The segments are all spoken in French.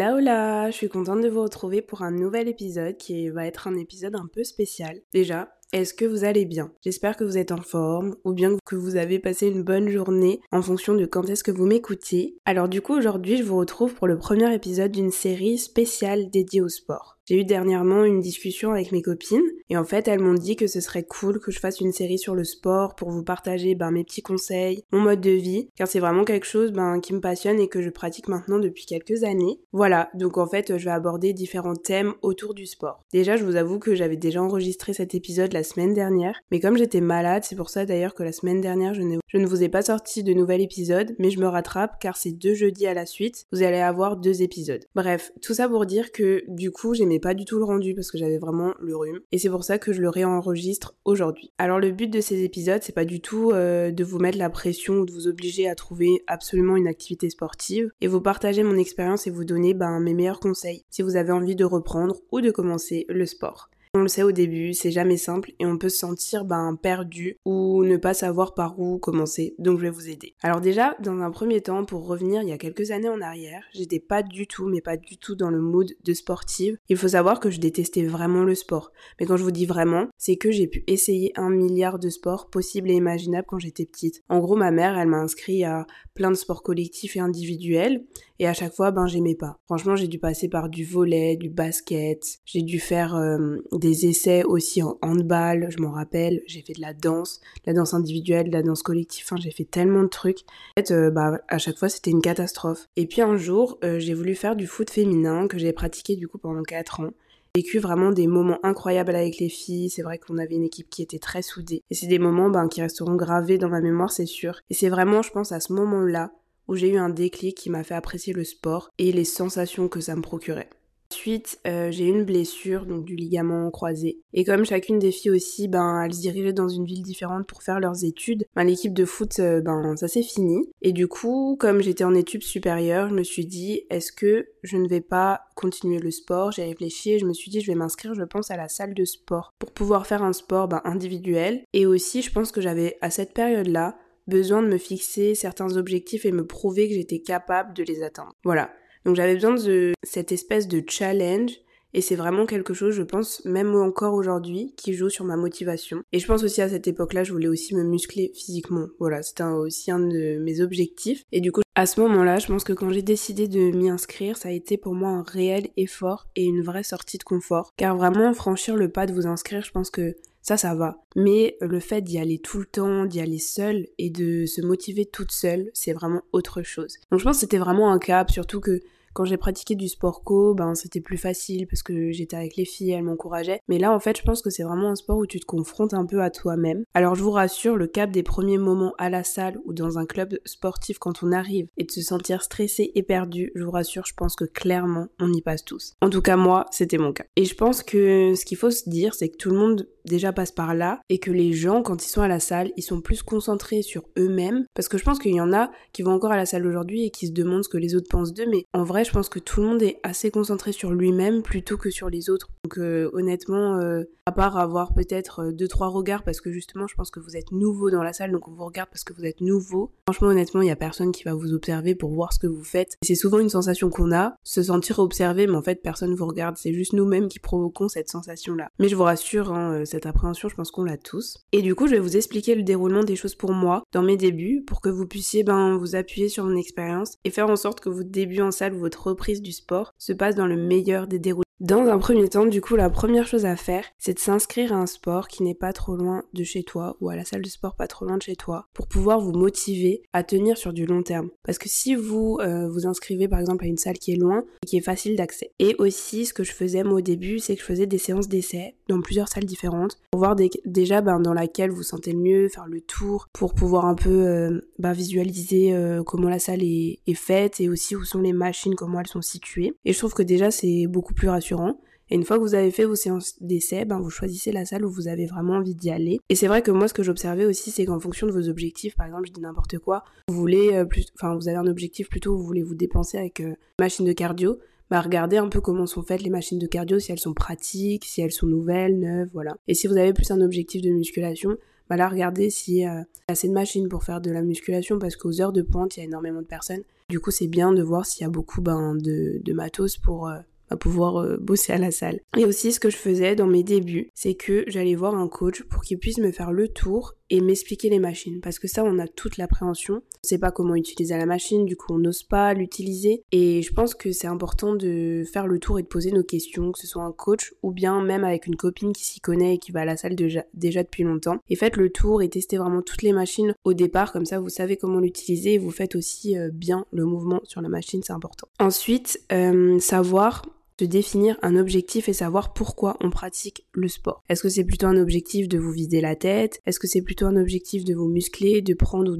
Hola hola, je suis contente de vous retrouver pour un nouvel épisode qui va être un épisode un peu spécial. Déjà, est-ce que vous allez bien? J'espère que vous êtes en forme ou bien que vous avez passé une bonne journée en fonction de quand est-ce que vous m'écoutez. Alors du coup aujourd'hui je vous retrouve pour le premier épisode d'une série spéciale dédiée au sport. J'ai eu dernièrement une discussion avec mes copines et en fait elles m'ont dit que ce serait cool que je fasse une série sur le sport pour vous partager ben, mes petits conseils, mon mode de vie, car c'est vraiment quelque chose ben, qui me passionne et que je pratique maintenant depuis quelques années. Voilà, donc en fait je vais aborder différents thèmes autour du sport. Déjà je vous avoue que j'avais déjà enregistré cet épisode la semaine dernière, mais comme j'étais malade, c'est pour ça d'ailleurs que la semaine dernière je, je ne vous ai pas sorti de nouvel épisode, mais je me rattrape car c'est deux jeudis à la suite, vous allez avoir deux épisodes. Bref, tout ça pour dire que du coup j'ai pas du tout le rendu parce que j'avais vraiment le rhume. Et c'est pour ça que je le réenregistre aujourd'hui. Alors le but de ces épisodes, c'est pas du tout euh, de vous mettre la pression ou de vous obliger à trouver absolument une activité sportive et vous partager mon expérience et vous donner ben, mes meilleurs conseils si vous avez envie de reprendre ou de commencer le sport. On le sait au début, c'est jamais simple et on peut se sentir ben, perdu ou ne pas savoir par où commencer, donc je vais vous aider. Alors déjà, dans un premier temps, pour revenir il y a quelques années en arrière, j'étais pas du tout, mais pas du tout dans le mood de sportive. Il faut savoir que je détestais vraiment le sport. Mais quand je vous dis vraiment, c'est que j'ai pu essayer un milliard de sports possibles et imaginables quand j'étais petite. En gros, ma mère, elle m'a inscrit à plein de sports collectifs et individuels et à chaque fois, ben j'aimais pas. Franchement, j'ai dû passer par du volet, du basket, j'ai dû faire euh, des essais aussi en handball, je m'en rappelle, j'ai fait de la danse, de la danse individuelle, de la danse collective, enfin j'ai fait tellement de trucs. En fait, euh, bah à chaque fois, c'était une catastrophe. Et puis un jour, euh, j'ai voulu faire du foot féminin que j'ai pratiqué du coup pendant 4 ans vécu vraiment des moments incroyables avec les filles. C'est vrai qu'on avait une équipe qui était très soudée. Et c'est des moments ben, qui resteront gravés dans ma mémoire, c'est sûr. Et c'est vraiment, je pense, à ce moment-là où j'ai eu un déclic qui m'a fait apprécier le sport et les sensations que ça me procurait. Ensuite, euh, j'ai eu une blessure, donc du ligament croisé. Et comme chacune des filles aussi, ben, elles se dirigeaient dans une ville différente pour faire leurs études, ben, l'équipe de foot, euh, ben, ça s'est fini. Et du coup, comme j'étais en études supérieures, je me suis dit, est-ce que je ne vais pas continuer le sport? J'ai réfléchi et je me suis dit, je vais m'inscrire, je pense, à la salle de sport pour pouvoir faire un sport ben, individuel. Et aussi, je pense que j'avais, à cette période-là, besoin de me fixer certains objectifs et me prouver que j'étais capable de les atteindre. Voilà. Donc j'avais besoin de cette espèce de challenge et c'est vraiment quelque chose, je pense, même encore aujourd'hui, qui joue sur ma motivation. Et je pense aussi à cette époque-là, je voulais aussi me muscler physiquement. Voilà, c'était aussi un de mes objectifs. Et du coup, à ce moment-là, je pense que quand j'ai décidé de m'y inscrire, ça a été pour moi un réel effort et une vraie sortie de confort. Car vraiment, franchir le pas de vous inscrire, je pense que ça, ça va. Mais le fait d'y aller tout le temps, d'y aller seule et de se motiver toute seule, c'est vraiment autre chose. Donc je pense que c'était vraiment un cap, surtout que quand j'ai pratiqué du sport co, ben c'était plus facile parce que j'étais avec les filles, elles m'encourageaient. Mais là, en fait, je pense que c'est vraiment un sport où tu te confrontes un peu à toi-même. Alors je vous rassure, le cap des premiers moments à la salle ou dans un club sportif quand on arrive et de se sentir stressé et perdu, je vous rassure, je pense que clairement, on y passe tous. En tout cas, moi, c'était mon cas. Et je pense que ce qu'il faut se dire, c'est que tout le monde déjà passe par là et que les gens, quand ils sont à la salle, ils sont plus concentrés sur eux-mêmes. Parce que je pense qu'il y en a qui vont encore à la salle aujourd'hui et qui se demandent ce que les autres pensent d'eux, mais en vrai, je pense que tout le monde est assez concentré sur lui-même plutôt que sur les autres. Donc euh, honnêtement, euh, à part avoir peut-être euh, deux trois regards parce que justement, je pense que vous êtes nouveau dans la salle, donc on vous regarde parce que vous êtes nouveau. Franchement, honnêtement, il y a personne qui va vous observer pour voir ce que vous faites. C'est souvent une sensation qu'on a, se sentir observé, mais en fait, personne vous regarde. C'est juste nous-mêmes qui provoquons cette sensation-là. Mais je vous rassure, hein, cette appréhension, je pense qu'on l'a tous. Et du coup, je vais vous expliquer le déroulement des choses pour moi dans mes débuts, pour que vous puissiez ben vous appuyer sur mon expérience et faire en sorte que votre début en salle ou votre reprise du sport se passe dans le meilleur des déroulements. Dans un premier temps, du coup, la première chose à faire, c'est de s'inscrire à un sport qui n'est pas trop loin de chez toi ou à la salle de sport pas trop loin de chez toi pour pouvoir vous motiver à tenir sur du long terme. Parce que si vous euh, vous inscrivez par exemple à une salle qui est loin et qui est facile d'accès. Et aussi, ce que je faisais moi au début, c'est que je faisais des séances d'essai dans plusieurs salles différentes pour voir déjà ben, dans laquelle vous sentez le mieux, faire le tour, pour pouvoir un peu euh, ben, visualiser euh, comment la salle est, faite et aussi où sont les machines, comment elles sont situées. Et je trouve que déjà c'est beaucoup plus rassurant et une fois que vous avez fait vos séances d'essai, ben vous choisissez la salle où vous avez vraiment envie d'y aller. Et c'est vrai que moi, ce que j'observais aussi, c'est qu'en fonction de vos objectifs, par exemple, je dis n'importe quoi, vous voulez euh, enfin, vous avez un objectif plutôt, vous voulez vous dépenser avec machine de cardio, bah regardez un peu comment sont faites les machines de cardio, si elles sont pratiques, si elles sont nouvelles, neuves, voilà. Et si vous avez plus un objectif de musculation, bah là regardez si euh, y a assez de machines pour faire de la musculation parce qu'aux heures de pointe, il y a énormément de personnes Du coup, c'est bien de voir s'il y a beaucoup ben, de, matos pour euh, à pouvoir euh, bosser à la salle. Et aussi ce que je faisais dans mes débuts, c'est que j'allais voir un coach pour qu'il puisse me faire le tour et m'expliquer les machines parce que ça on a toute l'appréhension. On sait pas comment utiliser la machine, du coup on n'ose pas l'utiliser et je pense que c'est important de faire le tour et de poser nos questions, que ce soit un coach ou bien même avec une copine qui s'y connaît et qui va à la salle déjà, déjà depuis longtemps. Et faites le tour et testez vraiment toutes les machines au départ comme ça vous savez comment l'utiliser et vous faites aussi euh, bien le mouvement sur la machine, c'est important. Ensuite, euh, savoir définir un objectif et savoir pourquoi on pratique le sport. Est-ce que c'est plutôt un objectif de vous vider la tête? Est-ce que c'est plutôt un objectif de vous muscler, de prendre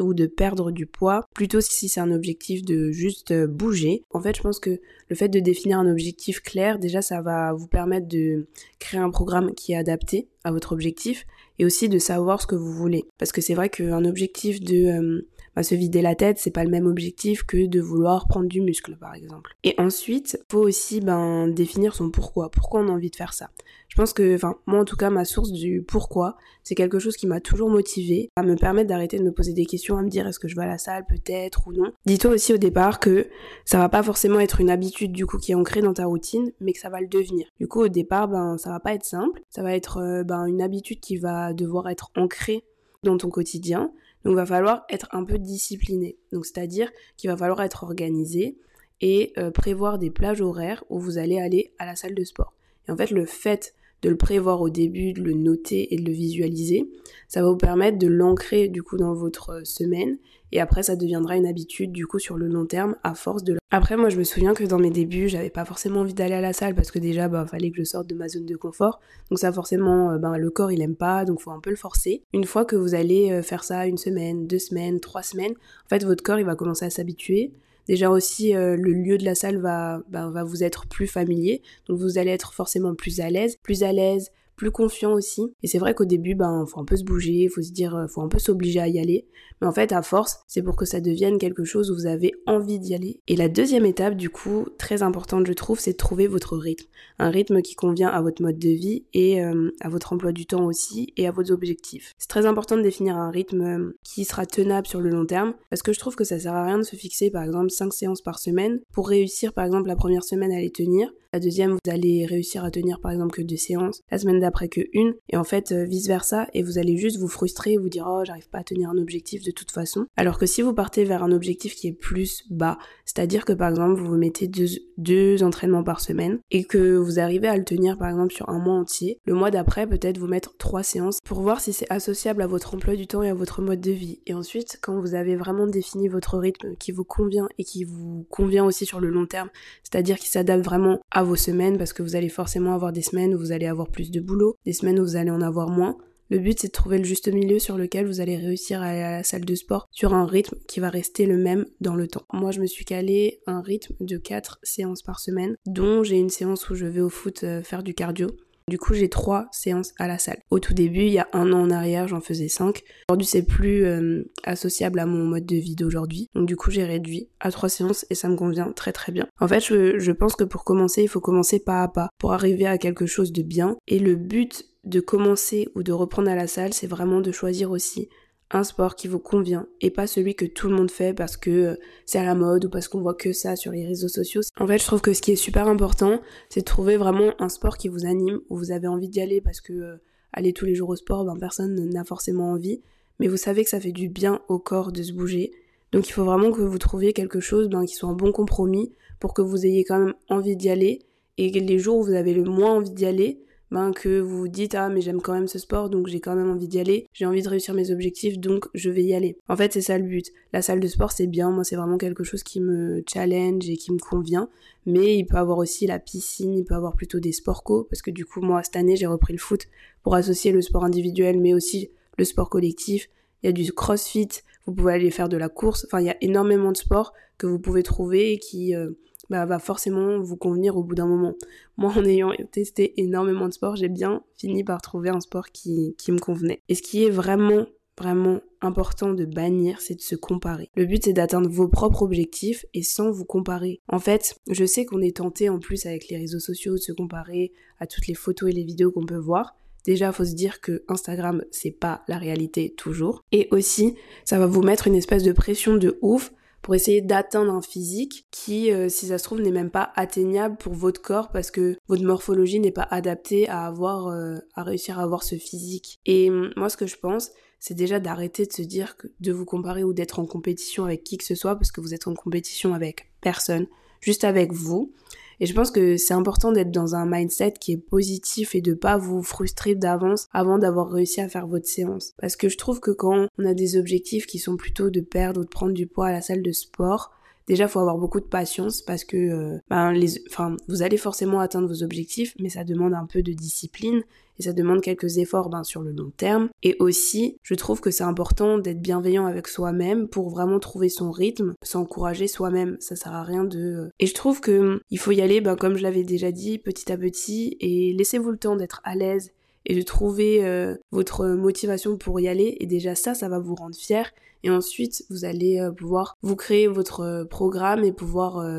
ou de perdre du poids? Plutôt si c'est un objectif de juste euh, bouger. En fait, je pense que le fait de définir un objectif clair, déjà, ça va vous permettre de créer un programme qui est adapté à votre objectif et aussi de savoir ce que vous voulez. Parce que c'est vrai qu'un objectif de euh, se vider la tête, c'est pas le même objectif que de vouloir prendre du muscle, par exemple. Et ensuite, faut aussi ben, définir son pourquoi. Pourquoi on a envie de faire ça? Je pense que, enfin, moi en tout cas, ma source du pourquoi, c'est quelque chose qui m'a toujours motivé à me permettre d'arrêter de me poser des questions, à me dire est-ce que je vais à la salle, peut-être ou non? Dis-toi aussi au départ que ça va pas forcément être une habitude du coup qui est ancrée dans ta routine, mais que ça va le devenir. Du coup, au départ, ben, ça va pas être simple. Ça va être euh, ben, une habitude qui va devoir être ancrée dans ton quotidien. Donc il va falloir être un peu discipliné. Donc c'est-à-dire qu'il va falloir être organisé et euh, prévoir des plages horaires où vous allez aller à la salle de sport. Et en fait, le fait de le prévoir au début, de le noter et de le visualiser, ça va vous permettre de l'ancrer du coup dans votre euh, semaine. Et après ça deviendra une habitude du coup sur le long terme à force de après moi je me souviens que dans mes débuts j'avais pas forcément envie d'aller à la salle parce que déjà bah fallait que je sorte de ma zone de confort. Donc ça forcément euh, bah, le corps il aime pas donc faut un peu le forcer. Une fois que vous allez euh, faire ça une semaine deux semaines trois semaines en fait votre corps il va commencer à s'habituer Déjà aussi, euh, le lieu de la salle va, bah, va vous être plus familier, donc vous allez être forcément plus à l'aise, plus à l'aise, plus confiant aussi. Et c'est vrai qu'au début, ben, faut un peu se bouger, faut se dire, euh, faut un peu s'obliger à y aller. Mais en fait, à force, c'est pour que ça devienne quelque chose où vous avez envie d'y aller. Et la deuxième étape, du coup, très importante, je trouve, c'est de trouver votre rythme. Un rythme qui convient à votre mode de vie et euh, à votre emploi du temps aussi et à vos objectifs. C'est très important de définir un rythme euh, qui sera tenable sur le long terme parce que je trouve que ça sert à rien de se fixer, par exemple, 5 séances par semaine pour réussir, par exemple, la première semaine à les tenir. La deuxième, vous allez réussir à tenir, par exemple, que deux séances. La semaine d'après que une, et en fait euh, vice versa, et vous allez juste vous frustrer et vous dire oh j'arrive pas à tenir un objectif de toute façon. Alors que si vous partez vers un objectif qui est plus bas, c'est-à-dire que par exemple vous vous mettez deux, deux entraînements par semaine et que vous arrivez à le tenir par exemple sur un mois entier, le mois d'après peut-être vous mettre trois séances pour voir si c'est associable à votre emploi du temps et à votre mode de vie. Et ensuite quand vous avez vraiment défini votre rythme qui vous convient et qui vous convient aussi sur le long terme, c'est-à-dire qui s'adapte vraiment à vos semaines parce que vous allez forcément avoir des semaines où vous allez avoir plus de boulot, des semaines où vous allez en avoir moins. Le but c'est de trouver le juste milieu sur lequel vous allez réussir à aller à la salle de sport sur un rythme qui va rester le même dans le temps. Moi je me suis calé un rythme de 4 séances par semaine, dont j'ai une séance où je vais au foot euh, faire du cardio. Du coup, j'ai trois séances à la salle. Au tout début, il y a un an en arrière, j'en faisais cinq. Aujourd'hui, c'est plus euh, associable à mon mode de vie d'aujourd'hui. Donc du coup, j'ai réduit à trois séances et ça me convient très très bien. En fait, je, je pense que pour commencer, il faut commencer pas à pas pour arriver à quelque chose de bien. Et le but de commencer ou de reprendre à la salle, c'est vraiment de choisir aussi un sport qui vous convient et pas celui que tout le monde fait parce que euh, c'est à la mode ou parce qu'on voit que ça sur les réseaux sociaux. En fait, je trouve que ce qui est super important, c'est de trouver vraiment un sport qui vous anime, où vous avez envie d'y aller parce que euh, aller tous les jours au sport, ben personne n'a forcément envie, mais vous savez que ça fait du bien au corps de se bouger. Donc il faut vraiment que vous trouviez quelque chose ben, qui soit un bon compromis pour que vous ayez quand même envie d'y aller et les jours où vous avez le moins envie d'y aller, ben, que vous vous dites ah mais j'aime quand même ce sport donc j'ai quand même envie d'y aller, j'ai envie de réussir mes objectifs donc je vais y aller. En fait c'est ça le but. La salle de sport c'est bien, moi c'est vraiment quelque chose qui me challenge et qui me convient, mais il peut avoir aussi la piscine, il peut avoir plutôt des sports co parce que du coup moi cette année j'ai repris le foot pour associer le sport individuel mais aussi le sport collectif. Il y a du crossfit, vous pouvez aller faire de la course, enfin il y a énormément de sports que vous pouvez trouver et qui euh, bah, va forcément vous convenir au bout d'un moment. Moi, en ayant testé énormément de sports, j'ai bien fini par trouver un sport qui, qui me convenait. Et ce qui est vraiment vraiment important de bannir, c'est de se comparer. Le but c'est d'atteindre vos propres objectifs et sans vous comparer. En fait, je sais qu'on est tenté en plus avec les réseaux sociaux de se comparer à toutes les photos et les vidéos qu'on peut voir. Déjà, faut se dire que Instagram, c'est pas la réalité toujours. Et aussi, ça va vous mettre une espèce de pression de ouf pour essayer d'atteindre un physique qui, euh, si ça se trouve, n'est même pas atteignable pour votre corps parce que votre morphologie n'est pas adaptée à avoir, euh, à réussir à avoir ce physique. Et hum, moi, ce que je pense, c'est déjà d'arrêter de se dire que de vous comparer ou d'être en compétition avec qui que ce soit parce que vous êtes en compétition avec personne, juste avec vous. Et je pense que c'est important d'être dans un mindset qui est positif et de pas vous frustrer d'avance avant d'avoir réussi à faire votre séance. Parce que je trouve que quand on a des objectifs qui sont plutôt de perdre ou de prendre du poids à la salle de sport, Déjà, faut avoir beaucoup de patience parce que, euh, ben, les, enfin, vous allez forcément atteindre vos objectifs, mais ça demande un peu de discipline et ça demande quelques efforts ben, sur le long terme. Et aussi, je trouve que c'est important d'être bienveillant avec soi-même pour vraiment trouver son rythme, s'encourager soi-même. Ça sert à rien de. Euh, et je trouve que hum, il faut y aller, ben, comme je l'avais déjà dit, petit à petit et laissez-vous le temps d'être à l'aise et de trouver euh, votre motivation pour y aller. Et déjà ça, ça va vous rendre fier. Et ensuite, vous allez euh, pouvoir vous créer votre euh, programme et pouvoir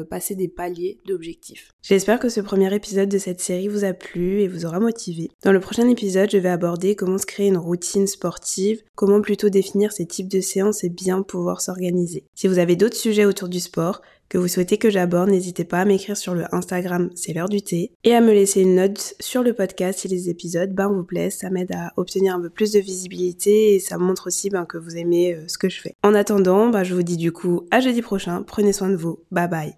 passer des paliers d'objectifs. J'espère que ce premier épisode de cette série vous a plu et vous aura motivé. Dans le prochain épisode, je vais aborder comment se créer une routine sportive, comment plutôt définir ces types de séances et bien pouvoir s'organiser. Si vous avez d'autres sujets autour du sport, que vous souhaitez que j'aborde, n'hésitez pas à m'écrire sur le Instagram C'est l'heure du thé et à me laisser une note sur le podcast si les épisodes ben, vous plaisent. Ça m'aide à obtenir un peu plus de visibilité et ça montre aussi ben, que vous aimez euh, ce que En attendant, ben, je vous dis du coup à jeudi prochain. Prenez soin de vous. Bye bye.